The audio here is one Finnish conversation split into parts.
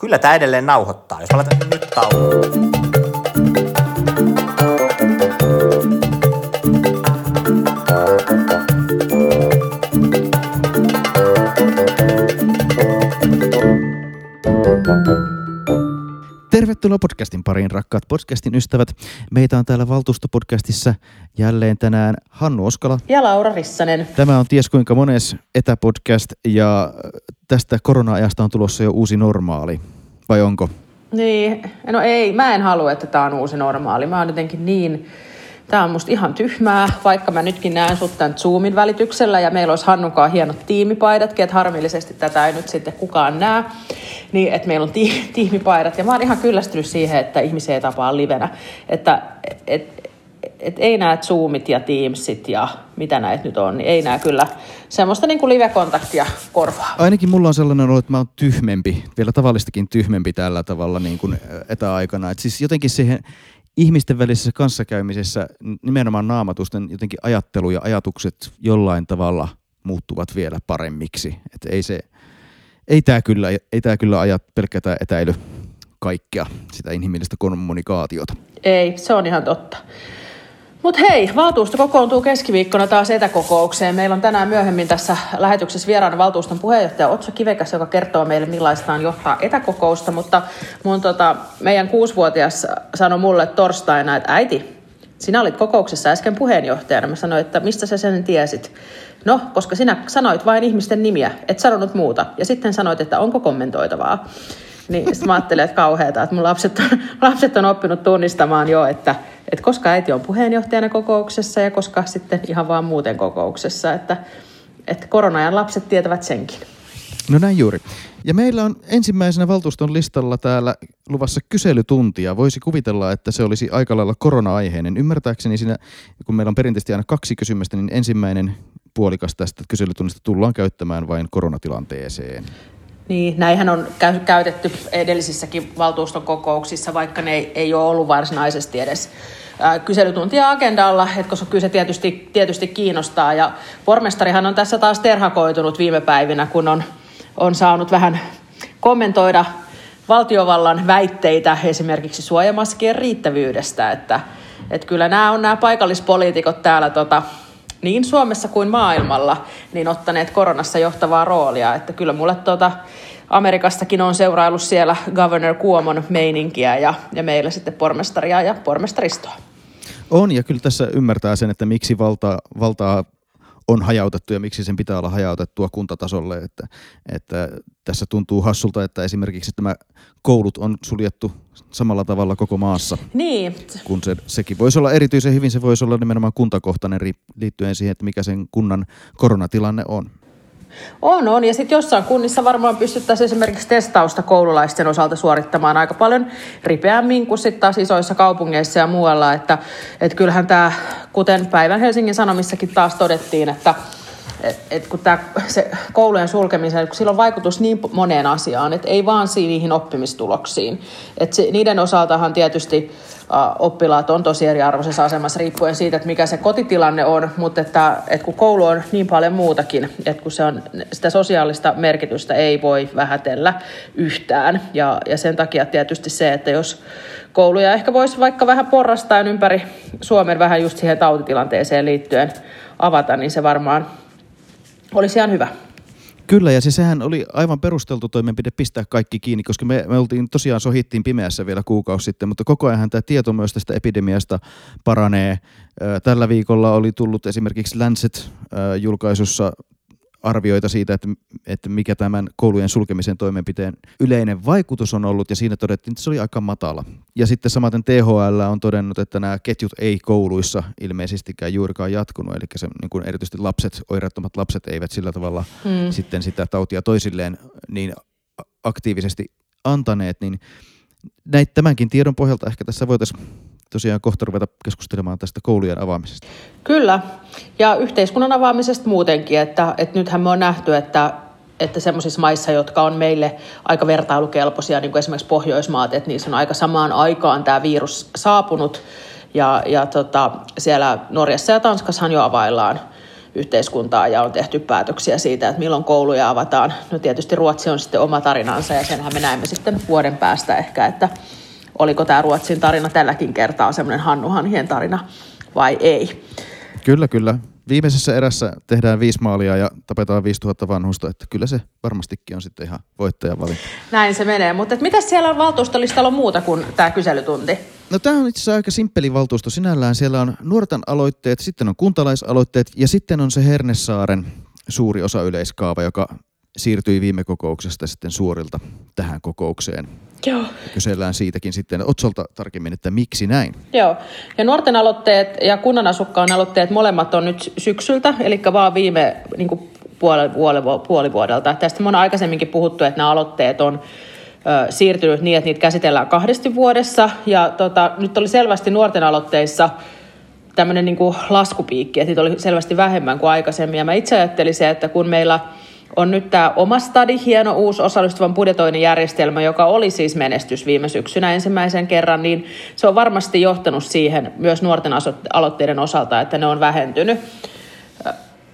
Kyllä tämä edelleen nauhoittaa, jos mä laitan nyt tauon. Tervetuloa podcastin pariin, rakkaat podcastin ystävät. Meitä on täällä valtuustopodcastissa jälleen tänään Hannu Oskala. Ja Laura Rissanen. Tämä on ties kuinka mones etäpodcast ja tästä korona-ajasta on tulossa jo uusi normaali. Vai onko? Niin, no ei, mä en halua, että tämä on uusi normaali. Mä oon jotenkin niin Tämä on musta ihan tyhmää, vaikka mä nytkin näen sut tämän Zoomin välityksellä ja meillä olisi Hannunkaan hienot tiimipaidatkin, että harmillisesti tätä ei nyt sitten kukaan näe, niin että meillä on ti- tiimipaidat. Ja mä oon ihan kyllästynyt siihen, että ihmisiä ei tapaa livenä, että et, et ei näe Zoomit ja Teamsit ja mitä näitä nyt on, niin ei näe kyllä semmoista niin kuin live-kontaktia korvaa. Ainakin mulla on sellainen olo, että mä oon tyhmempi, vielä tavallistakin tyhmempi tällä tavalla niin kuin etäaikana. Et siis jotenkin siihen ihmisten välisessä kanssakäymisessä nimenomaan naamatusten jotenkin ajattelu ja ajatukset jollain tavalla muuttuvat vielä paremmiksi. Et ei se, ei tämä kyllä, ei tää kyllä ajat pelkkä tämä etäily kaikkea sitä inhimillistä kommunikaatiota. Ei, se on ihan totta. Mutta hei, valtuusto kokoontuu keskiviikkona taas etäkokoukseen. Meillä on tänään myöhemmin tässä lähetyksessä vieraana valtuuston puheenjohtaja Otso Kivekäs, joka kertoo meille millaista on johtaa etäkokousta. Mutta mun, tota, meidän kuusivuotias sanoi mulle torstaina, että äiti, sinä olit kokouksessa äsken puheenjohtajana. Mä sanoin, että mistä sä sen tiesit? No, koska sinä sanoit vain ihmisten nimiä, et sanonut muuta. Ja sitten sanoit, että onko kommentoitavaa. Niin sitten mä ajattelin, että kauheata, että mun lapset on, lapset on oppinut tunnistamaan jo, että, että koska äiti on puheenjohtajana kokouksessa ja koska sitten ihan vaan muuten kokouksessa, että, että koronajan lapset tietävät senkin. No näin juuri. Ja meillä on ensimmäisenä valtuuston listalla täällä luvassa kyselytuntia. Voisi kuvitella, että se olisi aika lailla korona-aiheinen. Ymmärtääkseni siinä, kun meillä on perinteisesti aina kaksi kysymystä, niin ensimmäinen puolikas tästä kyselytunnista tullaan käyttämään vain koronatilanteeseen. Niin, näinhän on käytetty edellisissäkin valtuuston kokouksissa, vaikka ne ei, ei ole ollut varsinaisesti edes kyselytuntia agendalla, että koska kyllä se tietysti, tietysti kiinnostaa. Ja pormestarihan on tässä taas terhakoitunut viime päivinä, kun on, on saanut vähän kommentoida valtiovallan väitteitä esimerkiksi suojamaskien riittävyydestä, että, että kyllä nämä on nämä paikallispoliitikot täällä tota, niin Suomessa kuin maailmalla niin ottaneet koronassa johtavaa roolia. Että kyllä mulle tuota, Amerikastakin on seuraillut siellä Governor Cuomon meininkiä ja, ja meillä sitten pormestaria ja pormestaristoa. On, ja kyllä tässä ymmärtää sen, että miksi valta, valtaa on hajautettu ja miksi sen pitää olla hajautettua kuntatasolle. Että, että tässä tuntuu hassulta, että esimerkiksi tämä koulut on suljettu samalla tavalla koko maassa. Niin. Kun se, sekin voisi olla erityisen hyvin, se voisi olla nimenomaan kuntakohtainen liittyen siihen, että mikä sen kunnan koronatilanne on. On, on. Ja sitten jossain kunnissa varmaan pystyttäisiin esimerkiksi testausta koululaisten osalta suorittamaan aika paljon ripeämmin kuin sitten taas isoissa kaupungeissa ja muualla. Että, että kyllähän tämä, kuten päivän Helsingin Sanomissakin taas todettiin, että et, et kun tää, se koulujen sulkemisen, kun sillä on vaikutus niin moneen asiaan, että ei vaan niihin oppimistuloksiin. Et se, niiden osaltahan tietysti uh, oppilaat on tosi eriarvoisessa asemassa riippuen siitä, että mikä se kotitilanne on, mutta että, että kun koulu on niin paljon muutakin, että kun se on, sitä sosiaalista merkitystä ei voi vähätellä yhtään. Ja, ja sen takia tietysti se, että jos kouluja ehkä voisi vaikka vähän porrastaa ympäri Suomen vähän just siihen tautitilanteeseen liittyen avata, niin se varmaan olisi ihan hyvä. Kyllä, ja se sehän oli aivan perusteltu toimenpide pistää kaikki kiinni, koska me, me oltiin tosiaan sohittiin pimeässä vielä kuukausi sitten, mutta koko ajan tämä tieto myös tästä epidemiasta paranee. Tällä viikolla oli tullut esimerkiksi Lancet-julkaisussa arvioita siitä, että, että mikä tämän koulujen sulkemisen toimenpiteen yleinen vaikutus on ollut, ja siinä todettiin, että se oli aika matala. Ja sitten samaten THL on todennut, että nämä ketjut ei kouluissa ilmeisestikään juurikaan jatkunut, eli se, niin kuin erityisesti lapset, oireettomat lapset eivät sillä tavalla hmm. sitten sitä tautia toisilleen niin aktiivisesti antaneet, niin näitä tämänkin tiedon pohjalta ehkä tässä voitaisiin tosiaan kohta ruveta keskustelemaan tästä koulujen avaamisesta. Kyllä, ja yhteiskunnan avaamisesta muutenkin, että, että nythän me on nähty, että, että semmoisissa maissa, jotka on meille aika vertailukelpoisia, niin kuin esimerkiksi Pohjoismaat, että niissä on aika samaan aikaan tämä virus saapunut, ja, ja tota, siellä Norjassa ja Tanskassahan jo availlaan yhteiskuntaa ja on tehty päätöksiä siitä, että milloin kouluja avataan. No tietysti Ruotsi on sitten oma tarinansa ja senhän me näemme sitten vuoden päästä ehkä, että oliko tämä Ruotsin tarina tälläkin kertaa semmoinen Hannu Hanhien tarina vai ei. Kyllä, kyllä. Viimeisessä erässä tehdään viisi maalia ja tapetaan 5000 vanhusta, että kyllä se varmastikin on sitten ihan voittajan valinta. Näin se menee, mutta mitä siellä on valtuustolistalla muuta kuin tämä kyselytunti? No tämä on itse asiassa aika simppeli valtuusto sinällään. Siellä on nuorten aloitteet, sitten on kuntalaisaloitteet ja sitten on se Hernesaaren suuri osa yleiskaava, joka siirtyi viime kokouksesta sitten suorilta tähän kokoukseen. Joo. Kysellään siitäkin sitten Otsolta tarkemmin, että miksi näin. Joo, ja nuorten aloitteet ja kunnan asukkaan aloitteet molemmat on nyt syksyltä, eli vaan viime niin kuin puoli, puoli, puoli vuodelta. Tästä me on aikaisemminkin puhuttu, että nämä aloitteet on siirtynyt niin, että niitä käsitellään kahdesti vuodessa, ja tota, nyt oli selvästi nuorten aloitteissa tämmöinen niin kuin laskupiikki, että niitä oli selvästi vähemmän kuin aikaisemmin, ja mä itse ajattelin se, että kun meillä – on nyt tämä oma stadi, hieno uusi osallistuvan budjetoinnin järjestelmä, joka oli siis menestys viime syksynä ensimmäisen kerran, niin se on varmasti johtanut siihen myös nuorten aloitteiden osalta, että ne on vähentynyt.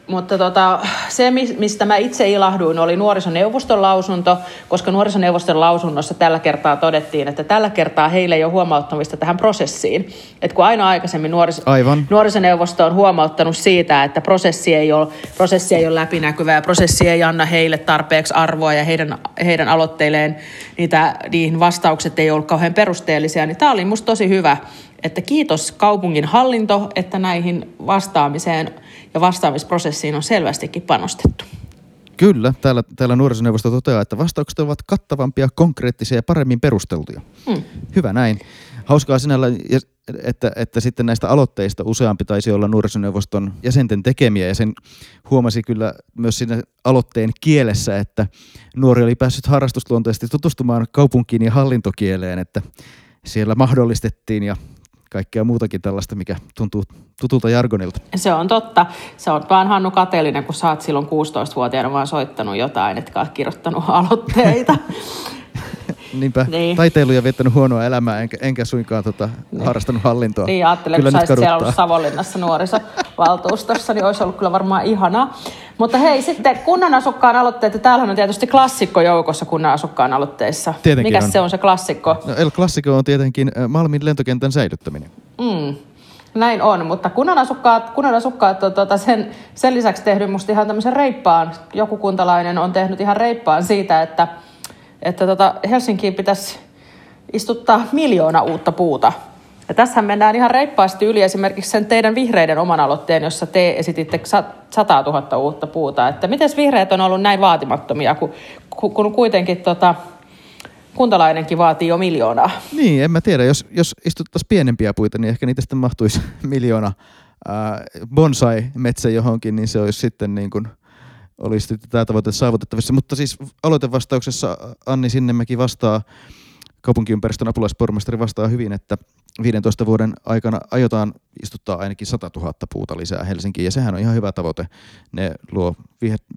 Mutta tota, se, mistä mä itse ilahduin, oli nuorisoneuvoston lausunto, koska nuorisoneuvoston lausunnossa tällä kertaa todettiin, että tällä kertaa heille ei ole huomauttamista tähän prosessiin. Et kun aina aikaisemmin nuoris- Aivan. nuorisoneuvosto on huomauttanut siitä, että prosessi ei, ole, prosessi ei ole läpinäkyvä ja prosessi ei anna heille tarpeeksi arvoa ja heidän, heidän aloitteilleen niitä, niihin vastaukset ei ollut kauhean perusteellisia, niin tämä oli musta tosi hyvä, että kiitos kaupungin hallinto, että näihin vastaamiseen – ja vastaamisprosessiin on selvästikin panostettu. Kyllä, täällä, täällä nuorisoneuvosto toteaa, että vastaukset ovat kattavampia, konkreettisia ja paremmin perusteltuja. Mm. Hyvä näin. Hauskaa sinällä, että, että sitten näistä aloitteista useampi taisi olla nuorisoneuvoston jäsenten tekemiä ja sen huomasi kyllä myös siinä aloitteen kielessä, että nuori oli päässyt harrastusluonteisesti tutustumaan kaupunkiin ja hallintokieleen, että siellä mahdollistettiin ja kaikkea muutakin tällaista, mikä tuntuu tutulta jargonilta. Se on totta. Se on vaan Hannu kateellinen, kun sä oot silloin 16-vuotiaana vaan soittanut jotain, etkä kirjoittanut aloitteita. Niinpä, niin. taiteilu ja viettänyt huonoa elämää, enkä, enkä suinkaan tota, niin. harrastanut hallintoa. Niin, ajattelin, kyllä kun sä siellä ollut Savonlinnassa nuorisovaltuustossa, niin olisi ollut kyllä varmaan ihanaa. Mutta hei, sitten kunnan asukkaan aloitteet, täällähän on tietysti klassikko joukossa kunnan asukkaan aloitteissa. Tietenkin Mikä on. se on se klassikko? No, El Klassikko on tietenkin äh, Malmin lentokentän säilyttäminen. Mm. Näin on, mutta kunnan asukkaat, kunnan asukkaat on tuota sen, sen lisäksi tehnyt musta ihan tämmöisen reippaan, joku kuntalainen on tehnyt ihan reippaan siitä, että – että tota Helsinkiin pitäisi istuttaa miljoona uutta puuta. Ja tässähän mennään ihan reippaasti yli esimerkiksi sen teidän vihreiden oman aloitteen, jossa te esititte 100 000 uutta puuta. Että miten vihreät on ollut näin vaatimattomia, kun, kun kuitenkin tota, kuntalainenkin vaatii jo miljoonaa. Niin, en mä tiedä. Jos, jos istuttaisiin pienempiä puita, niin ehkä niitä sitten mahtuisi miljoona. bonsai-metsä johonkin, niin se olisi sitten niin kuin – olisi tämä tavoite saavutettavissa. Mutta siis aloitevastauksessa Anni Sinnemäki vastaa, kaupunkiympäristön apulaispormestari vastaa hyvin, että 15 vuoden aikana aiotaan istuttaa ainakin 100 000 puuta lisää Helsinkiin, ja sehän on ihan hyvä tavoite. Ne luo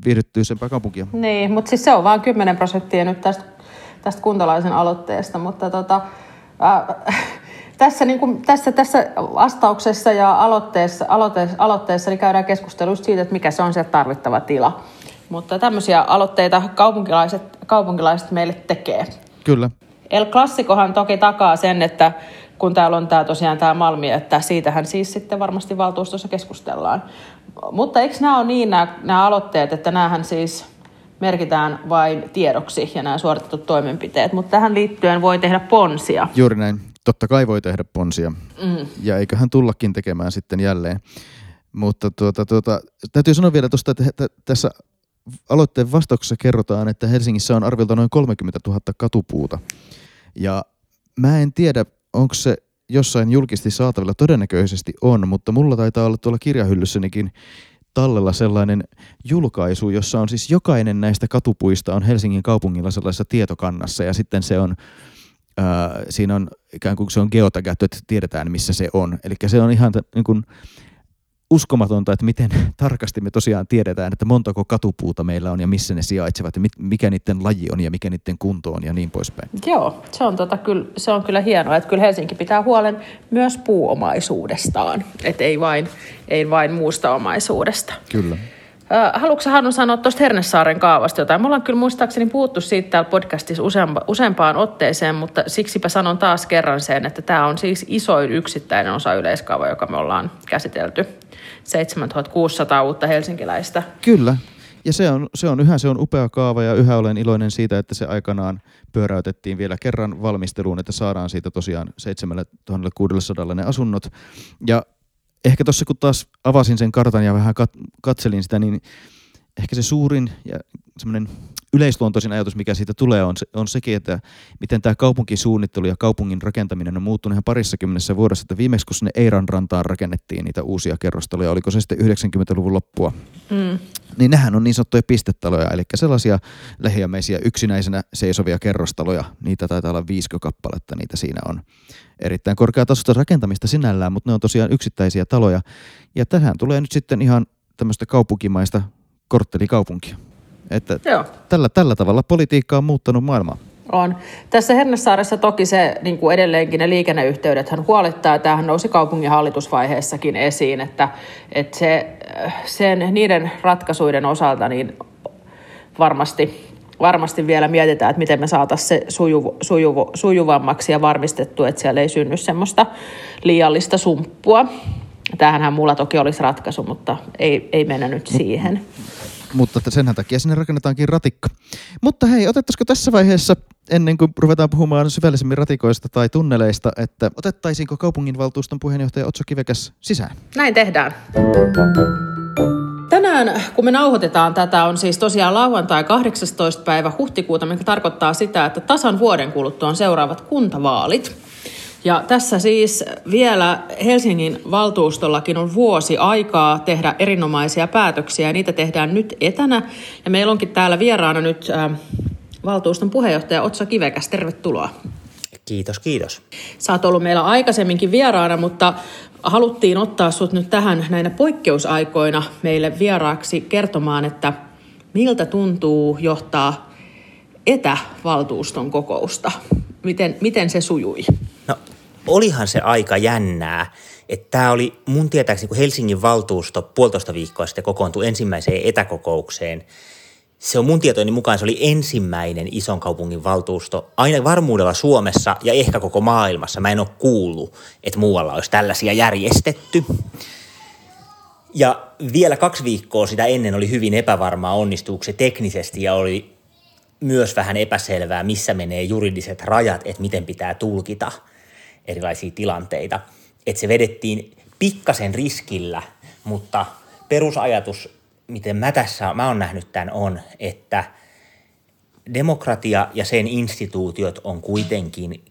viihdyttyisempää kaupunkia. Niin, mutta siis se on vain 10 prosenttia nyt tästä, tästä kuntalaisen aloitteesta, mutta tota, äh, tässä, niin kuin, tässä, tässä vastauksessa ja aloitteessa, aloitteessa, aloitteessa niin käydään keskustelua siitä, että mikä se on se tarvittava tila. Mutta tämmöisiä aloitteita kaupunkilaiset, kaupunkilaiset meille tekee. Kyllä. El Klassikohan toki takaa sen, että kun täällä on tämä tosiaan tämä Malmi, että siitähän siis sitten varmasti valtuustossa keskustellaan. Mutta eikö nämä ole niin nämä, nämä aloitteet, että näähän siis merkitään vain tiedoksi ja nämä suoritetut toimenpiteet, mutta tähän liittyen voi tehdä ponsia. Juuri näin totta kai voi tehdä ponsia. Mm. Ja eiköhän tullakin tekemään sitten jälleen. Mutta tuota, tuota, täytyy sanoa vielä tuosta, että, että tässä aloitteen vastauksessa kerrotaan, että Helsingissä on arvilta noin 30 000 katupuuta. Ja mä en tiedä, onko se jossain julkisesti saatavilla, todennäköisesti on, mutta mulla taitaa olla tuolla kirjahyllyssänikin tallella sellainen julkaisu, jossa on siis jokainen näistä katupuista on Helsingin kaupungilla sellaisessa tietokannassa ja sitten se on ää, siinä on ikään kuin se on geotagattu, että tiedetään missä se on. Eli se on ihan t- niin kuin uskomatonta, että miten tarkasti me tosiaan tiedetään, että montako katupuuta meillä on ja missä ne sijaitsevat ja mikä niiden laji on ja mikä niiden kunto on ja niin poispäin. Joo, se on, tota, kyllä, se on kyllä hienoa, että kyllä Helsinki pitää huolen myös puuomaisuudestaan, että ei vain, ei vain muusta omaisuudesta. Kyllä. Haluatko Hannu sanoa tuosta Hernesaaren kaavasta jotain? Me ollaan kyllä muistaakseni puhuttu siitä täällä podcastissa useampa, useampaan otteeseen, mutta siksipä sanon taas kerran sen, että tämä on siis isoin yksittäinen osa yleiskaava, joka me ollaan käsitelty. 7600 uutta helsinkiläistä. Kyllä, ja se on, se on yhä se on upea kaava ja yhä olen iloinen siitä, että se aikanaan pyöräytettiin vielä kerran valmisteluun, että saadaan siitä tosiaan 7600 ne asunnot. Ja ehkä tuossa kun taas avasin sen kartan ja vähän kat- katselin sitä, niin ehkä se suurin ja semmoinen yleisluontoisin ajatus, mikä siitä tulee, on, se, on sekin, että miten tämä kaupunkisuunnittelu ja kaupungin rakentaminen on muuttunut ihan parissa kymmenessä vuodessa. Että viimeksi, kun sinne Eiran rantaan rakennettiin niitä uusia kerrostaloja, oliko se sitten 90-luvun loppua, mm. niin nehän on niin sanottuja pistetaloja, eli sellaisia lähiömeisiä yksinäisenä seisovia kerrostaloja. Niitä taitaa olla viisikö kappaletta, niitä siinä on. Erittäin korkeatasoista rakentamista sinällään, mutta ne on tosiaan yksittäisiä taloja. Ja tähän tulee nyt sitten ihan tämmöistä kaupunkimaista korttelikaupunkia. Että Joo. Tällä, tällä tavalla politiikka on muuttanut maailmaa. On. Tässä Hernesaaressa toki se niin kuin edelleenkin ne liikenneyhteydet hän huolettaa, tämähän nousi kaupungin hallitusvaiheessakin esiin, että, että se, sen, niiden ratkaisuiden osalta niin varmasti, varmasti vielä mietitään, että miten me saataisiin se sujuv, sujuv, sujuvammaksi ja varmistettu, että siellä ei synny semmoista liiallista sumppua. Tämähän mulla toki olisi ratkaisu, mutta ei, ei mennä nyt siihen mutta sen takia sinne rakennetaankin ratikka. Mutta hei, otettaisiko tässä vaiheessa, ennen kuin ruvetaan puhumaan syvällisemmin ratikoista tai tunneleista, että otettaisiinko kaupunginvaltuuston puheenjohtaja Otso Kivekäs sisään? Näin tehdään. Tänään, kun me nauhoitetaan tätä, on siis tosiaan lauantai 18. päivä huhtikuuta, mikä tarkoittaa sitä, että tasan vuoden kuluttua on seuraavat kuntavaalit. Ja tässä siis vielä Helsingin valtuustollakin on vuosi aikaa tehdä erinomaisia päätöksiä. Ja niitä tehdään nyt etänä. Ja meillä onkin täällä vieraana nyt äh, valtuuston puheenjohtaja Otsa Kivekäs. Tervetuloa. Kiitos, kiitos. Sä oot ollut meillä aikaisemminkin vieraana, mutta haluttiin ottaa sut nyt tähän näinä poikkeusaikoina meille vieraaksi kertomaan, että miltä tuntuu johtaa etävaltuuston kokousta. Miten, miten se sujui? No olihan se aika jännää, että tämä oli mun tietääkseni, kun Helsingin valtuusto puolitoista viikkoa sitten kokoontui ensimmäiseen etäkokoukseen, se on mun tietojeni mukaan se oli ensimmäinen ison kaupungin valtuusto aina varmuudella Suomessa ja ehkä koko maailmassa. Mä en ole kuullut, että muualla olisi tällaisia järjestetty. Ja vielä kaksi viikkoa sitä ennen oli hyvin epävarmaa onnistuuko se teknisesti ja oli myös vähän epäselvää, missä menee juridiset rajat, että miten pitää tulkita – erilaisia tilanteita. Että se vedettiin pikkasen riskillä, mutta perusajatus, miten mä tässä mä oon nähnyt tämän, on, että demokratia ja sen instituutiot on kuitenkin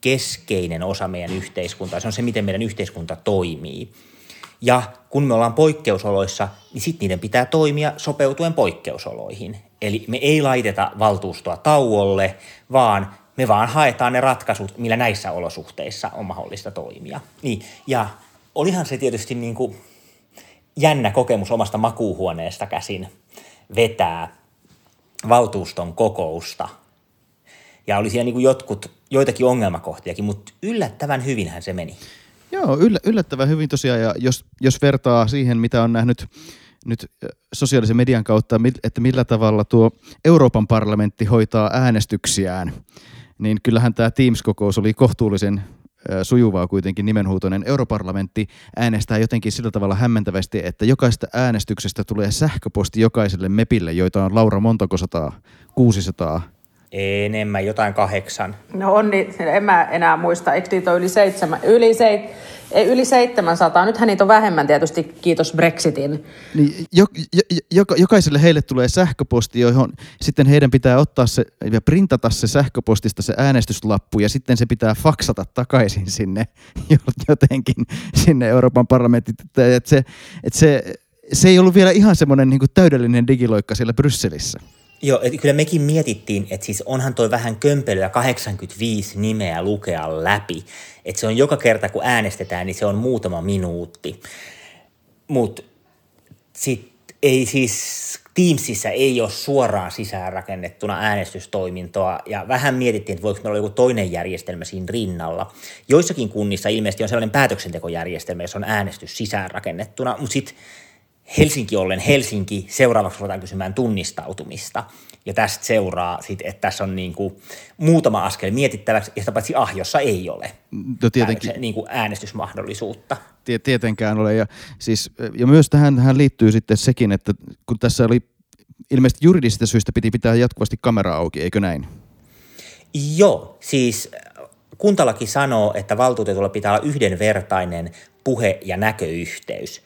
keskeinen osa meidän yhteiskuntaa. Se on se, miten meidän yhteiskunta toimii. Ja kun me ollaan poikkeusoloissa, niin sitten niiden pitää toimia sopeutuen poikkeusoloihin. Eli me ei laiteta valtuustoa tauolle, vaan me vaan haetaan ne ratkaisut, millä näissä olosuhteissa on mahdollista toimia. Niin, ja olihan se tietysti niin kuin jännä kokemus omasta makuuhuoneesta käsin vetää valtuuston kokousta. Ja oli siellä niin kuin jotkut, joitakin ongelmakohtiakin, mutta yllättävän hyvinhän se meni. Joo, yllä, yllättävän hyvin tosiaan, ja jos, jos vertaa siihen, mitä on nähnyt nyt sosiaalisen median kautta, että millä tavalla tuo Euroopan parlamentti hoitaa äänestyksiään, niin kyllähän tämä Teams-kokous oli kohtuullisen sujuvaa kuitenkin nimenhuutoinen. Europarlamentti äänestää jotenkin sillä tavalla hämmentävästi, että jokaista äänestyksestä tulee sähköposti jokaiselle mepille, joita on Laura montako sataa? 600? Enemmän, jotain kahdeksan. No on niin, en mä enää muista. Eikö niitä ole yli seitsemän? Yli ei, yli 700. Nythän niitä on vähemmän tietysti, kiitos Brexitin. Niin, jo, jo, jokaiselle heille tulee sähköposti, johon sitten heidän pitää ottaa se ja printata se sähköpostista se äänestyslappu ja sitten se pitää faksata takaisin sinne jotenkin sinne Euroopan parlamentin. Että se, että se, se ei ollut vielä ihan semmoinen niin täydellinen digiloikka siellä Brysselissä. Joo, että kyllä mekin mietittiin, että siis onhan toi vähän kömpelyä 85 nimeä lukea läpi. Että se on joka kerta, kun äänestetään, niin se on muutama minuutti. Mutta sitten ei siis Teamsissa ei ole suoraan sisäänrakennettuna äänestystoimintoa ja vähän mietittiin, että voiko meillä olla joku toinen järjestelmä siinä rinnalla. Joissakin kunnissa ilmeisesti on sellainen päätöksentekojärjestelmä, jossa on äänestys sisäänrakennettuna, mutta sitten Helsinki ollen Helsinki, seuraavaksi ruvetaan kysymään tunnistautumista. Ja tästä seuraa sitten, että tässä on niin kuin muutama askel mietittäväksi, ja sitä paitsi Ahjossa ei ole No tietenkin, niin kuin äänestysmahdollisuutta. tie- tietenkään ole. Ja, siis, ja myös tähän, tähän liittyy sitten sekin, että kun tässä oli ilmeisesti juridisista syistä piti pitää jatkuvasti kamera auki, eikö näin? Joo, siis kuntalaki sanoo, että valtuutetulla pitää olla yhdenvertainen puhe- ja näköyhteys.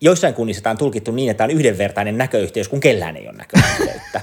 Joissain kunnissa tämä on tulkittu niin, että on yhdenvertainen näköyhteys, kun kellään ei ole näköyhteyttä.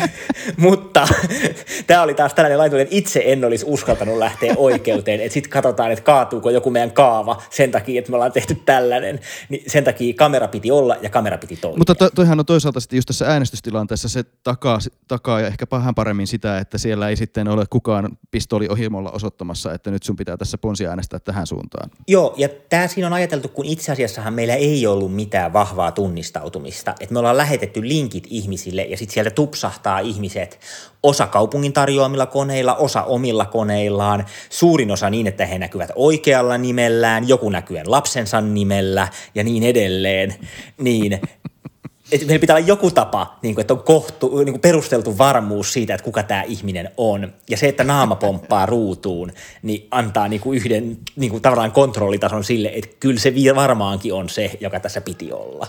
Mutta tämä oli taas tällainen lainsäädäntö, että itse en olisi uskaltanut lähteä oikeuteen, että sitten katsotaan, että kaatuuko joku meidän kaava sen takia, että me ollaan tehty tällainen. Niin sen takia kamera piti olla ja kamera piti toimia. Mutta to, toihan on toisaalta sitten just tässä äänestystilanteessa se takaa, takaa ja ehkä vähän paremmin sitä, että siellä ei sitten ole kukaan pistooli ohimolla osoittamassa, että nyt sun pitää tässä ponsi äänestää tähän suuntaan. Joo, ja tämä siinä on ajateltu, kun itse asiassahan meillä ei ollut mitään vahvaa tunnistautumista. Että me ollaan lähetetty linkit ihmisille ja sitten sieltä tupsahtaa ihmiset osa kaupungin tarjoamilla koneilla, osa omilla koneillaan, suurin osa niin, että he näkyvät oikealla nimellään, joku näkyen lapsensa nimellä ja niin edelleen. Niin että meillä pitää olla joku tapa, niin kuin, että on kohtu, niin kuin perusteltu varmuus siitä, että kuka tämä ihminen on. Ja se, että naama pomppaa ruutuun, niin antaa niin kuin yhden niin kuin tavallaan kontrollitason sille, että kyllä se varmaankin on se, joka tässä piti olla.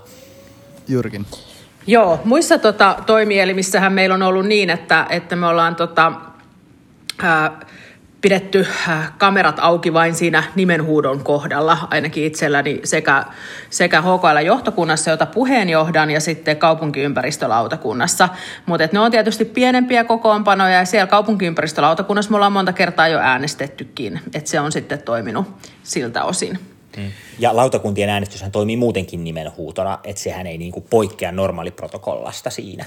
Jyrkin. Joo, muissa tota, toimielimissähän meillä on ollut niin, että, että me ollaan tota, ää, pidetty kamerat auki vain siinä nimenhuudon kohdalla, ainakin itselläni sekä, sekä HKL-johtokunnassa, jota puheenjohdan, ja sitten kaupunkiympäristölautakunnassa. Mutta ne on tietysti pienempiä kokoonpanoja, ja siellä kaupunkiympäristölautakunnassa me ollaan monta kertaa jo äänestettykin, että se on sitten toiminut siltä osin. Ja lautakuntien äänestyshän toimii muutenkin nimenhuutona, että sehän ei niin kuin poikkea normaaliprotokollasta siinä.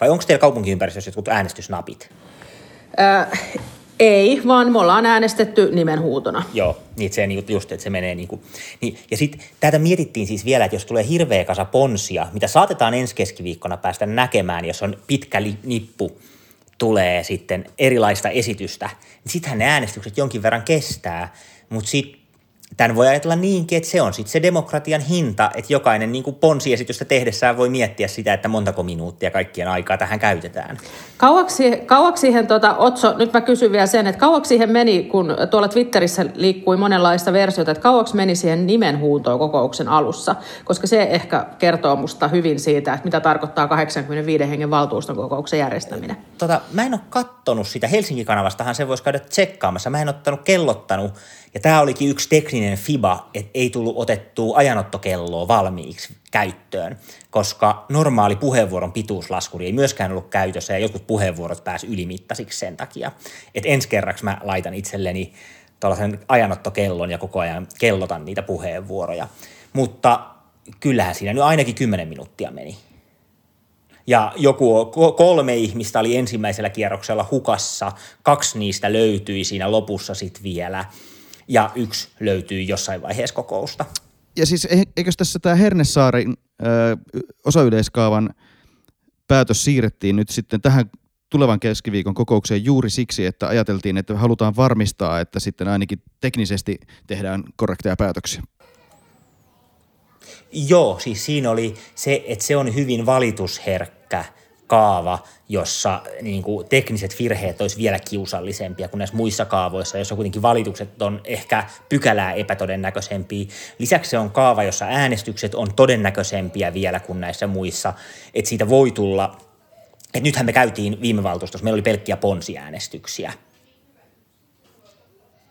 Vai onko teillä kaupunkiympäristössä jotkut äänestysnapit? Ää, ei, vaan me ollaan äänestetty nimenhuutona. Joo, niin se niin just, että se menee niin kuin, niin, ja sitten tätä mietittiin siis vielä, että jos tulee hirveä kasa ponsia, mitä saatetaan ensi keskiviikkona päästä näkemään, jos on pitkä li, nippu, tulee sitten erilaista esitystä, niin sittenhän ne äänestykset jonkin verran kestää, mutta sitten Tämän voi ajatella niinkin, että se on sitten se demokratian hinta, että jokainen niin kuin ponsiesitystä tehdessään voi miettiä sitä, että montako minuuttia kaikkien aikaa tähän käytetään. Kauaksi, kauaksi siihen, tota, Otso, nyt mä kysyn vielä sen, että kauaksi siihen meni, kun tuolla Twitterissä liikkui monenlaista versiota, että kauaksi meni siihen nimenhuutoon kokouksen alussa, koska se ehkä kertoo musta hyvin siitä, että mitä tarkoittaa 85 hengen valtuuston kokouksen järjestäminen. Tota, mä en ole kattonut sitä, Helsingin kanavastahan se voisi käydä tsekkaamassa, mä en ottanut kellottanut, ja tämä olikin yksi tekninen fiba, että ei tullut otettua ajanottokelloa valmiiksi käyttöön, koska normaali puheenvuoron pituuslaskuri ei myöskään ollut käytössä ja jotkut puheenvuorot pääsi ylimittaisiksi sen takia. Että ensi kerraksi mä laitan itselleni tuollaisen ajanottokellon ja koko ajan kellotan niitä puheenvuoroja. Mutta kyllähän siinä nyt ainakin 10 minuuttia meni. Ja joku kolme ihmistä oli ensimmäisellä kierroksella hukassa, kaksi niistä löytyi siinä lopussa sitten vielä – ja yksi löytyy jossain vaiheessa kokousta. Ja siis eikö tässä tämä Hernesaarin ö, osayleiskaavan päätös siirrettiin nyt sitten tähän tulevan keskiviikon kokoukseen juuri siksi, että ajateltiin, että halutaan varmistaa, että sitten ainakin teknisesti tehdään korrekteja päätöksiä. Joo, siis siinä oli se, että se on hyvin valitusherkkä kaava, jossa niin kuin, tekniset virheet olisi vielä kiusallisempia kuin näissä muissa kaavoissa, jossa kuitenkin valitukset on ehkä pykälää epätodennäköisempiä. Lisäksi se on kaava, jossa äänestykset on todennäköisempiä vielä kuin näissä muissa, että siitä voi tulla, että nythän me käytiin viime valtuustossa, meillä oli pelkkiä ponsiäänestyksiä.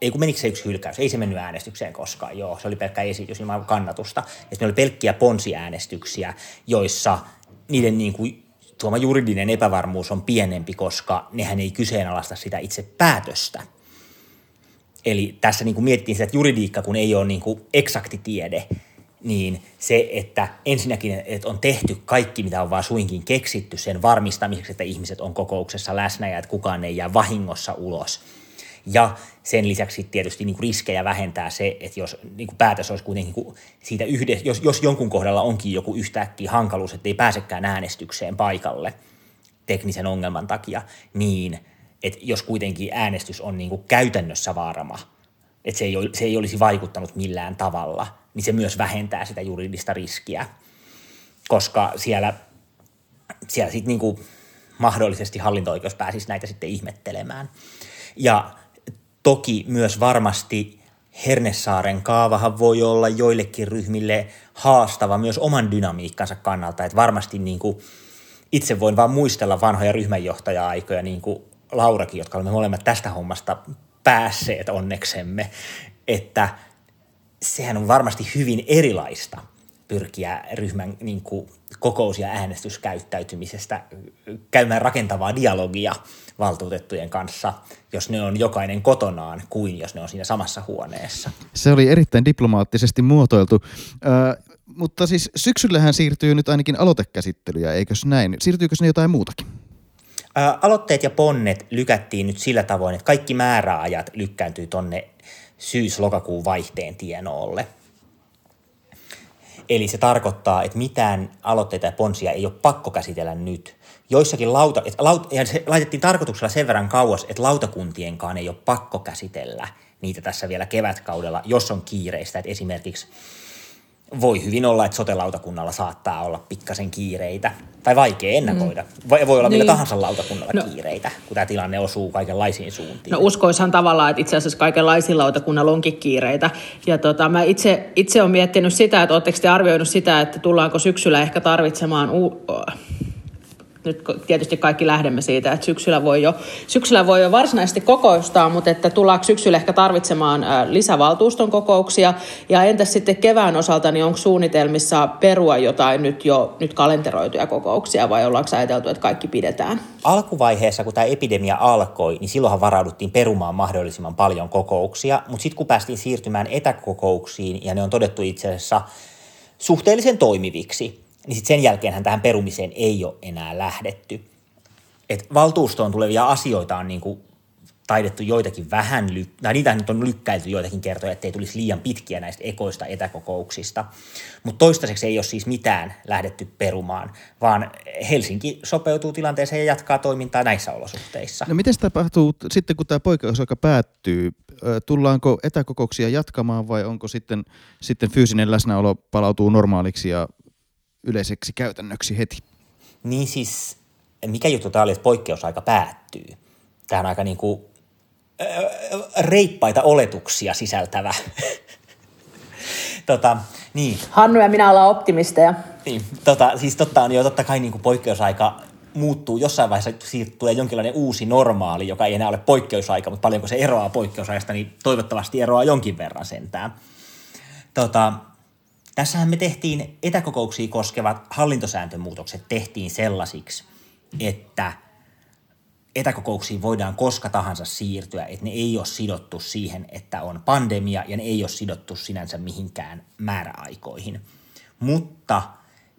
Ei kun menikö se yksi hylkäys? Ei se mennyt äänestykseen koskaan, joo. Se oli pelkkä esitys ilman kannatusta. Ja meillä oli pelkkiä ponsiäänestyksiä, joissa niiden niin kuin tuoma juridinen epävarmuus on pienempi, koska nehän ei kyseenalaista sitä itse päätöstä. Eli tässä niin kuin sitä, että juridiikka, kun ei ole niin kuin eksakti tiede, niin se, että ensinnäkin että on tehty kaikki, mitä on vaan suinkin keksitty sen varmistamiseksi, että ihmiset on kokouksessa läsnä ja että kukaan ei jää vahingossa ulos. Ja sen lisäksi tietysti niin kuin riskejä vähentää se, että jos niin kuin päätös olisi kuitenkin niin kuin siitä yhdessä, jos, jos jonkun kohdalla onkin joku yhtäkkiä hankaluus, että ei pääsekään äänestykseen paikalle teknisen ongelman takia, niin että jos kuitenkin äänestys on niin kuin käytännössä varma, että se ei, se ei olisi vaikuttanut millään tavalla, niin se myös vähentää sitä juridista riskiä, koska siellä, siellä sitten niin kuin mahdollisesti hallinto-oikeus pääsisi näitä sitten ihmettelemään. Ja toki myös varmasti Hernesaaren kaavahan voi olla joillekin ryhmille haastava myös oman dynamiikkansa kannalta, että varmasti niin kuin itse voin vaan muistella vanhoja ryhmänjohtaja-aikoja, niin kuin Laurakin, jotka olemme molemmat tästä hommasta päässeet onneksemme, että sehän on varmasti hyvin erilaista pyrkiä ryhmän niin kuin, kokous- ja äänestyskäyttäytymisestä käymään rakentavaa dialogia valtuutettujen kanssa, jos ne on jokainen kotonaan, kuin jos ne on siinä samassa huoneessa. Se oli erittäin diplomaattisesti muotoiltu. Ö, mutta siis syksyllähän siirtyy nyt ainakin aloitekäsittelyjä, eikös näin? Siirtyykö ne jotain muutakin? Ää, aloitteet ja ponnet lykättiin nyt sillä tavoin, että kaikki määräajat lykkääntyy tonne syys-lokakuun vaihteen tienoolle. Eli se tarkoittaa, että mitään aloitteita ja ponsia ei ole pakko käsitellä nyt. Joissakin lauta, että laut, ja se laitettiin tarkoituksella sen verran kauas, että lautakuntienkaan ei ole pakko käsitellä niitä tässä vielä kevätkaudella, jos on kiireistä. Että esimerkiksi voi hyvin olla, että sotelautakunnalla saattaa olla pikkasen kiireitä tai vaikea ennakoida. Mm. Voi, voi olla niin. millä tahansa lautakunnalla no. kiireitä, kun tämä tilanne osuu kaikenlaisiin suuntiin. No uskoishan tavallaan, että itse asiassa kaikenlaisilla lautakunnalla onkin kiireitä. Ja tota, mä itse, itse olen miettinyt sitä, että oletteko te arvioinut sitä, että tullaanko syksyllä ehkä tarvitsemaan u- nyt tietysti kaikki lähdemme siitä, että syksyllä voi jo, syksyllä voi jo varsinaisesti kokoustaa, mutta että tullaanko syksyllä ehkä tarvitsemaan lisävaltuuston kokouksia. Ja entäs sitten kevään osalta, niin onko suunnitelmissa perua jotain nyt jo nyt kalenteroituja kokouksia vai ollaanko ajateltu, että kaikki pidetään? Alkuvaiheessa, kun tämä epidemia alkoi, niin silloinhan varauduttiin perumaan mahdollisimman paljon kokouksia, mutta sitten kun päästiin siirtymään etäkokouksiin, ja ne on todettu itse asiassa suhteellisen toimiviksi, niin sitten sen jälkeenhän tähän perumiseen ei ole enää lähdetty. Et valtuustoon tulevia asioita on niin kuin taidettu joitakin vähän, ly- tai niitä nyt on lykkäilty joitakin kertoja, ettei tulisi liian pitkiä näistä ekoista etäkokouksista. Mutta toistaiseksi ei ole siis mitään lähdetty perumaan, vaan Helsinki sopeutuu tilanteeseen ja jatkaa toimintaa näissä olosuhteissa. No miten tapahtuu sitten, kun tämä poikkeusaika päättyy? Tullaanko etäkokouksia jatkamaan vai onko sitten, sitten fyysinen läsnäolo palautuu normaaliksi ja yleiseksi käytännöksi heti. Niin siis, mikä juttu tämä oli, että poikkeusaika päättyy? Tämä on aika niin kuin, reippaita oletuksia sisältävä. tota, niin. Hannu ja minä ollaan optimisteja. Niin, tota, siis totta on jo totta kai niin kuin poikkeusaika muuttuu jossain vaiheessa, siitä tulee jonkinlainen uusi normaali, joka ei enää ole poikkeusaika, mutta paljonko se eroaa poikkeusajasta, niin toivottavasti eroaa jonkin verran sentään. Tota, Tässähän me tehtiin etäkokouksia koskevat hallintosääntömuutokset tehtiin sellaisiksi, että etäkokouksiin voidaan koska tahansa siirtyä, että ne ei ole sidottu siihen, että on pandemia ja ne ei ole sidottu sinänsä mihinkään määräaikoihin. Mutta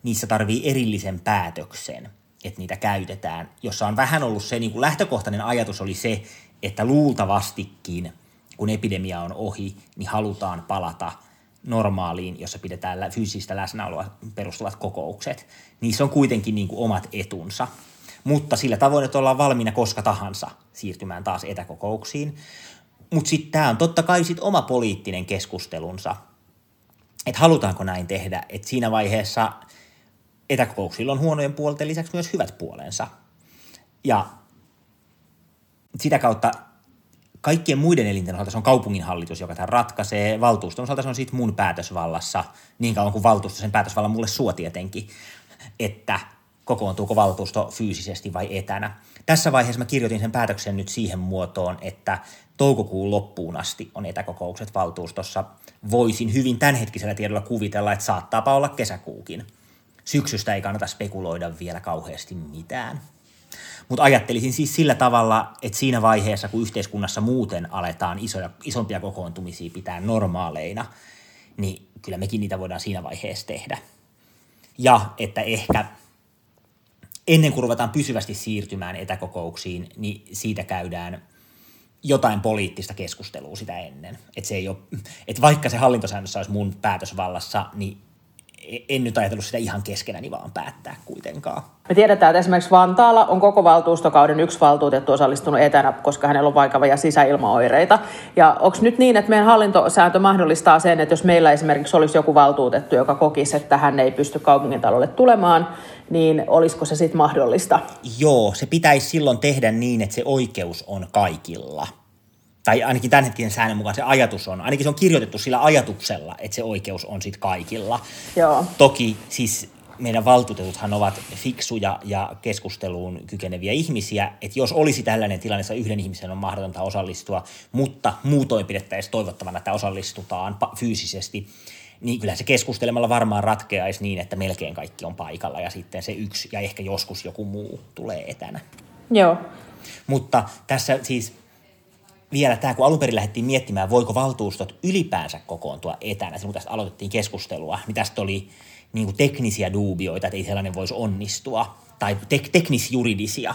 niissä tarvii erillisen päätöksen, että niitä käytetään, jossa on vähän ollut se, niin kuin lähtökohtainen ajatus oli se, että luultavastikin, kun epidemia on ohi, niin halutaan palata – normaaliin, jossa pidetään fyysistä läsnäoloa perustuvat kokoukset, niissä on kuitenkin niin kuin omat etunsa. Mutta sillä tavoin, että ollaan valmiina koska tahansa siirtymään taas etäkokouksiin. Mutta sitten tämä on totta kai sit oma poliittinen keskustelunsa, että halutaanko näin tehdä, että siinä vaiheessa etäkokouksilla on huonojen puolten lisäksi myös hyvät puolensa. Ja sitä kautta Kaikkien muiden elinten osalta se on kaupunginhallitus, joka tämän ratkaisee. Valtuuston osalta se on sitten mun päätösvallassa, niin kauan kuin valtuusto sen päätösvallan mulle suo tietenkin, että kokoontuuko valtuusto fyysisesti vai etänä. Tässä vaiheessa mä kirjoitin sen päätöksen nyt siihen muotoon, että toukokuun loppuun asti on etäkokoukset valtuustossa. Voisin hyvin tämänhetkisellä tiedolla kuvitella, että saattaapa olla kesäkuukin. Syksystä ei kannata spekuloida vielä kauheasti mitään. Mutta ajattelisin siis sillä tavalla, että siinä vaiheessa, kun yhteiskunnassa muuten aletaan isoja, isompia kokoontumisia pitää normaaleina, niin kyllä mekin niitä voidaan siinä vaiheessa tehdä. Ja että ehkä ennen kuin ruvetaan pysyvästi siirtymään etäkokouksiin, niin siitä käydään jotain poliittista keskustelua sitä ennen. Että se ei ole, että vaikka se hallintosäännössä olisi mun päätösvallassa, niin en nyt ajatellut sitä ihan keskenäni vaan päättää kuitenkaan. Me tiedetään, että esimerkiksi Vantaalla on koko valtuustokauden yksi valtuutettu osallistunut etänä, koska hänellä on vaikavia sisäilmaoireita. Ja onko nyt niin, että meidän hallintosääntö mahdollistaa sen, että jos meillä esimerkiksi olisi joku valtuutettu, joka kokisi, että hän ei pysty kaupungintalolle tulemaan, niin olisiko se sitten mahdollista? Joo, se pitäisi silloin tehdä niin, että se oikeus on kaikilla – tai ainakin tämän hetken säännön mukaan se ajatus on, ainakin se on kirjoitettu sillä ajatuksella, että se oikeus on sitten kaikilla. Joo. Toki siis meidän valtuutetuthan ovat fiksuja ja keskusteluun kykeneviä ihmisiä, että jos olisi tällainen tilanne, että yhden ihmisen on mahdotonta osallistua, mutta muutoin pidettäisiin toivottavana, että osallistutaan fyysisesti, niin kyllä se keskustelemalla varmaan ratkeaisi niin, että melkein kaikki on paikalla ja sitten se yksi ja ehkä joskus joku muu tulee etänä. Joo. Mutta tässä siis vielä tämä, kun alun perin lähdettiin miettimään, voiko valtuustot ylipäänsä kokoontua etänä, silloin tästä aloitettiin keskustelua, mitä tästä oli niin kuin teknisiä duubioita, että ei sellainen voisi onnistua, tai tek- teknisjuridisia,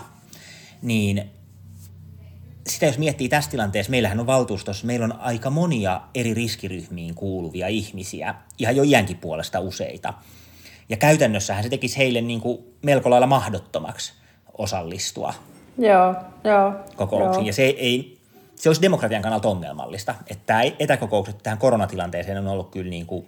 niin sitä jos miettii tässä tilanteessa, meillähän on valtuustossa, meillä on aika monia eri riskiryhmiin kuuluvia ihmisiä, ihan jo iänkin puolesta useita. Ja käytännössähän se tekisi heille niin kuin melko lailla mahdottomaksi osallistua joo, joo, kokouksiin. Joo. Ja se ei, se olisi demokratian kannalta ongelmallista. Että tämä etäkokoukset tähän koronatilanteeseen on ollut kyllä niin kuin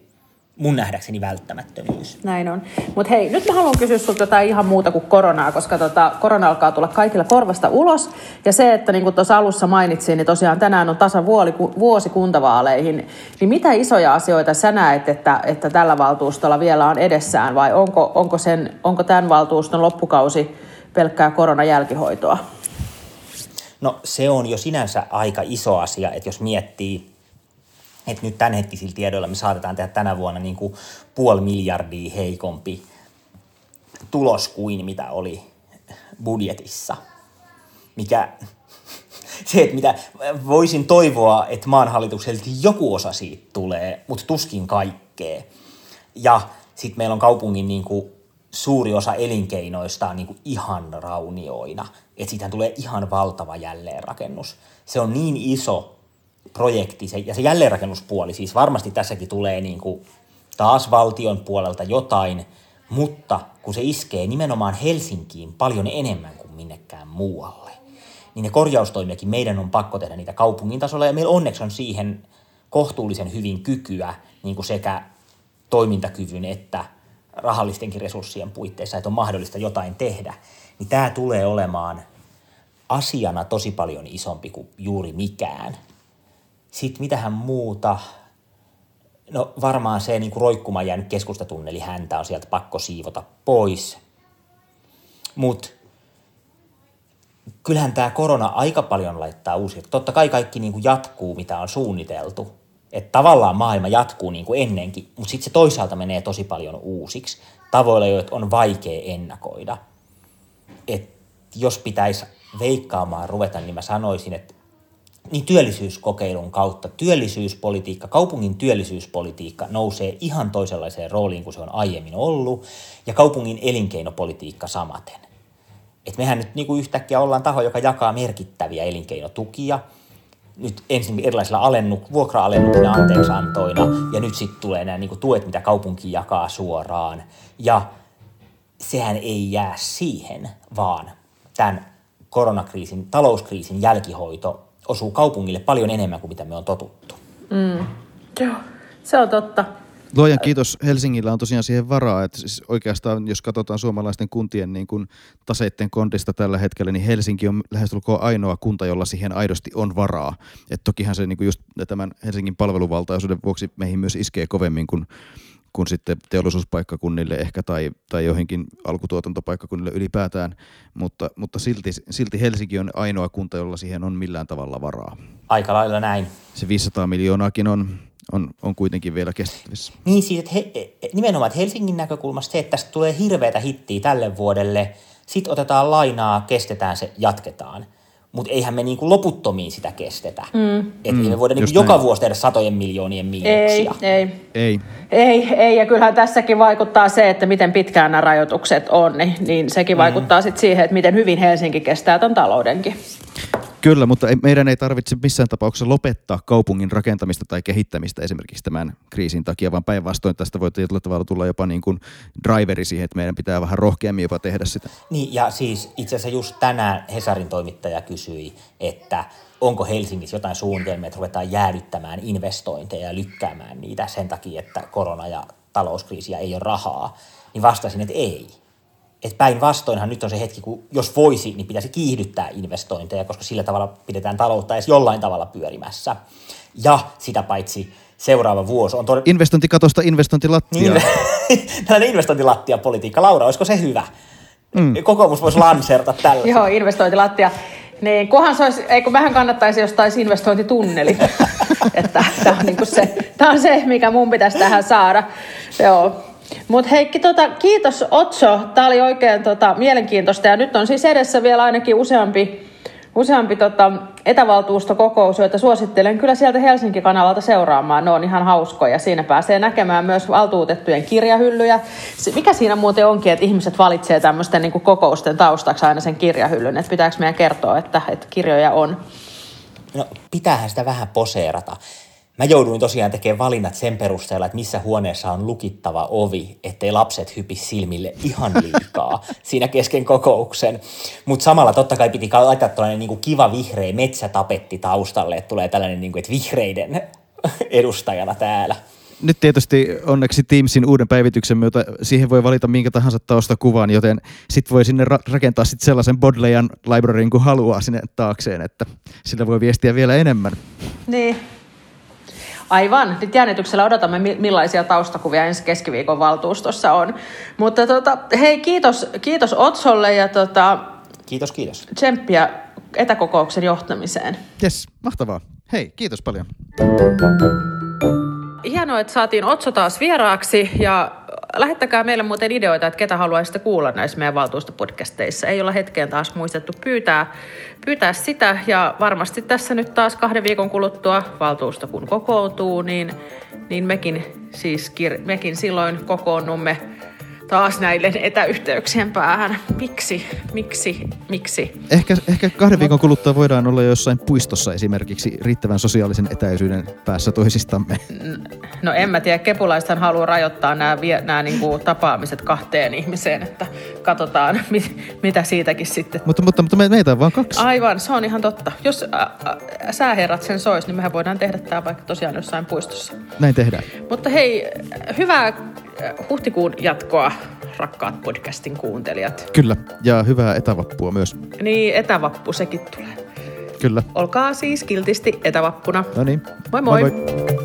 mun nähdäkseni välttämättömyys. Näin on. Mutta hei, nyt mä haluan kysyä sinulta jotain ihan muuta kuin koronaa, koska tota, korona alkaa tulla kaikilla korvasta ulos. Ja se, että niin kuin tuossa alussa mainitsin, niin tosiaan tänään on tasa vuoli, vuosi kuntavaaleihin. Niin mitä isoja asioita sä näet, että, että tällä valtuustolla vielä on edessään? Vai onko, onko, sen, onko tämän valtuuston loppukausi pelkkää koronajälkihoitoa? No se on jo sinänsä aika iso asia, että jos miettii, että nyt tämänhetkisillä tiedoilla me saatetaan tehdä tänä vuonna niin kuin puoli miljardia heikompi tulos kuin mitä oli budjetissa. Mikä, se, että mitä voisin toivoa, että maan hallitukselta joku osa siitä tulee, mutta tuskin kaikkea. Ja sitten meillä on kaupungin niin kuin suuri osa elinkeinoista on niin kuin ihan raunioina. Että siitähän tulee ihan valtava jälleenrakennus. Se on niin iso projekti, se, ja se jälleenrakennuspuoli, siis varmasti tässäkin tulee niin kuin taas valtion puolelta jotain, mutta kun se iskee nimenomaan Helsinkiin paljon enemmän kuin minnekään muualle, niin ne korjaustoimiakin meidän on pakko tehdä niitä kaupungin tasolla, ja meillä onneksi on siihen kohtuullisen hyvin kykyä niin kuin sekä toimintakyvyn että rahallistenkin resurssien puitteissa, että on mahdollista jotain tehdä, niin tämä tulee olemaan asiana tosi paljon isompi kuin juuri mikään. Sitten mitähän muuta, no varmaan se niin roikkumaan jäänyt keskustatunneli häntä on sieltä pakko siivota pois. Mutta kyllähän tämä korona aika paljon laittaa uusia. Totta kai kaikki niin kuin jatkuu, mitä on suunniteltu, että tavallaan maailma jatkuu niin kuin ennenkin, mutta sitten se toisaalta menee tosi paljon uusiksi tavoilla, joita on vaikea ennakoida. Et jos pitäisi veikkaamaan ruveta, niin mä sanoisin, että niin työllisyyskokeilun kautta työllisyyspolitiikka, kaupungin työllisyyspolitiikka nousee ihan toisenlaiseen rooliin kuin se on aiemmin ollut, ja kaupungin elinkeinopolitiikka samaten. Et mehän nyt niin kuin yhtäkkiä ollaan taho, joka jakaa merkittäviä elinkeinotukia – nyt ensin erilaisilla alennu, vuokra-alennuksina anteeksiantoina, ja nyt sitten tulee nämä niin tuet, mitä kaupunki jakaa suoraan. Ja sehän ei jää siihen, vaan tämän koronakriisin, talouskriisin jälkihoito osuu kaupungille paljon enemmän kuin mitä me on totuttu. Mm. Joo, se on totta. Luojan kiitos. Helsingillä on tosiaan siihen varaa, että siis oikeastaan jos katsotaan suomalaisten kuntien niin kuin taseitten kondista tällä hetkellä, niin Helsinki on lähestulkoon ainoa kunta, jolla siihen aidosti on varaa. Et tokihan se niin kuin just tämän Helsingin palveluvaltaisuuden vuoksi meihin myös iskee kovemmin kuin kuin sitten teollisuuspaikkakunnille ehkä tai, tai joihinkin alkutuotantopaikkakunnille ylipäätään, mutta, mutta silti, silti Helsinki on ainoa kunta, jolla siihen on millään tavalla varaa. Aika lailla näin. Se 500 miljoonaakin on, on, on kuitenkin vielä kestävissä. Niin siis, että he, nimenomaan että Helsingin näkökulmasta se, että tästä tulee hirveätä hittiä tälle vuodelle, sitten otetaan lainaa, kestetään se, jatketaan. Mutta eihän me niinku loputtomiin sitä kestetä. Mm. Että mm, me voida niinku joka näin. vuosi tehdä satojen miljoonien miinuksia. Ei, ei. Ei. Ei, ei, ja kyllähän tässäkin vaikuttaa se, että miten pitkään nämä rajoitukset on, niin, niin sekin mm. vaikuttaa sitten siihen, että miten hyvin Helsinki kestää tämän taloudenkin. Kyllä, mutta ei, meidän ei tarvitse missään tapauksessa lopettaa kaupungin rakentamista tai kehittämistä esimerkiksi tämän kriisin takia, vaan päinvastoin tästä voi tietyllä tavalla tulla jopa niin kuin driveri siihen, että meidän pitää vähän rohkeammin jopa tehdä sitä. Niin, ja siis itse asiassa just tänään Hesarin toimittaja kysyi, että onko Helsingissä jotain suunnitelmia, että ruvetaan jäädyttämään investointeja ja lykkäämään niitä sen takia, että korona ja talouskriisiä ei ole rahaa, niin vastasin, että ei. Että päinvastoinhan nyt on se hetki, kun jos voisi, niin pitäisi kiihdyttää investointeja, koska sillä tavalla pidetään taloutta edes jollain tavalla pyörimässä. Ja sitä paitsi seuraava vuosi on todella... Investointikatosta investointilattia. Niin, tällainen investointilattia-politiikka. Laura, olisiko se hyvä? Mm. Kokoomus voisi lanserta tällä. Joo, investointilattia. Niin, kunhan se olisi, ei kun vähän kannattaisi jostain investointitunneli. että tämä on, niin se, tämä on se, mikä mun pitäisi tähän saada. Joo. Mutta Heikki, tota, kiitos Otso. Tämä oli oikein tota, mielenkiintoista ja nyt on siis edessä vielä ainakin useampi, useampi tota, etävaltuustokokous, joita suosittelen kyllä sieltä Helsinki-kanavalta seuraamaan. Ne on ihan hauskoja. Siinä pääsee näkemään myös valtuutettujen kirjahyllyjä. Mikä siinä muuten onkin, että ihmiset valitsee tämmöisten niin kokousten taustaksi aina sen kirjahyllyn? Että pitääkö meidän kertoa, että, että kirjoja on? No, pitäähän sitä vähän poseerata. Mä jouduin tosiaan tekemään valinnat sen perusteella, että missä huoneessa on lukittava ovi, ettei lapset hypi silmille ihan liikaa siinä kesken kokouksen. Mutta samalla totta kai piti laittaa tällainen niinku kiva vihreä metsätapetti taustalle, että tulee tällainen, niinku, että vihreiden edustajana täällä. Nyt tietysti onneksi Teamsin uuden päivityksen myötä siihen voi valita minkä tahansa taustakuvan, joten sit voi sinne ra- rakentaa sit sellaisen Bodleian libraryin kuin haluaa sinne taakseen, että sillä voi viestiä vielä enemmän. Niin, Aivan. Nyt jännityksellä odotamme, millaisia taustakuvia ensi keskiviikon valtuustossa on. Mutta tota, hei, kiitos, kiitos Otsolle ja tota, kiitos, kiitos. tsemppiä etäkokouksen johtamiseen. Yes, mahtavaa. Hei, kiitos paljon. Hienoa, että saatiin Otso taas vieraaksi ja lähettäkää meille muuten ideoita, että ketä haluaisitte kuulla näissä meidän valtuustopodcasteissa. Ei olla hetkeen taas muistettu pyytää, pyytää sitä ja varmasti tässä nyt taas kahden viikon kuluttua valtuusto kun kokoontuu, niin, niin mekin, siis, mekin silloin kokoonnumme taas näiden etäyhteyksien päähän. Miksi, miksi, miksi? Ehkä, ehkä kahden viikon kuluttua voidaan olla jossain puistossa esimerkiksi riittävän sosiaalisen etäisyyden päässä toisistamme. No en mä tiedä, kepulaisethan haluaa rajoittaa nämä, nämä niin kuin tapaamiset kahteen ihmiseen, että katsotaan mit, mitä siitäkin sitten. Mutta, mutta, mutta meitä on vaan kaksi. Aivan, se on ihan totta. Jos ä, ä, sääherrat sen sois, niin mehän voidaan tehdä tämä vaikka tosiaan jossain puistossa. Näin tehdään. Mutta hei, hyvää huhtikuun jatkoa, rakkaat podcastin kuuntelijat. Kyllä, ja hyvää etävappua myös. Niin, etävappu sekin tulee. Kyllä. Olkaa siis kiltisti etävappuna. No niin. Moi moi. moi, moi.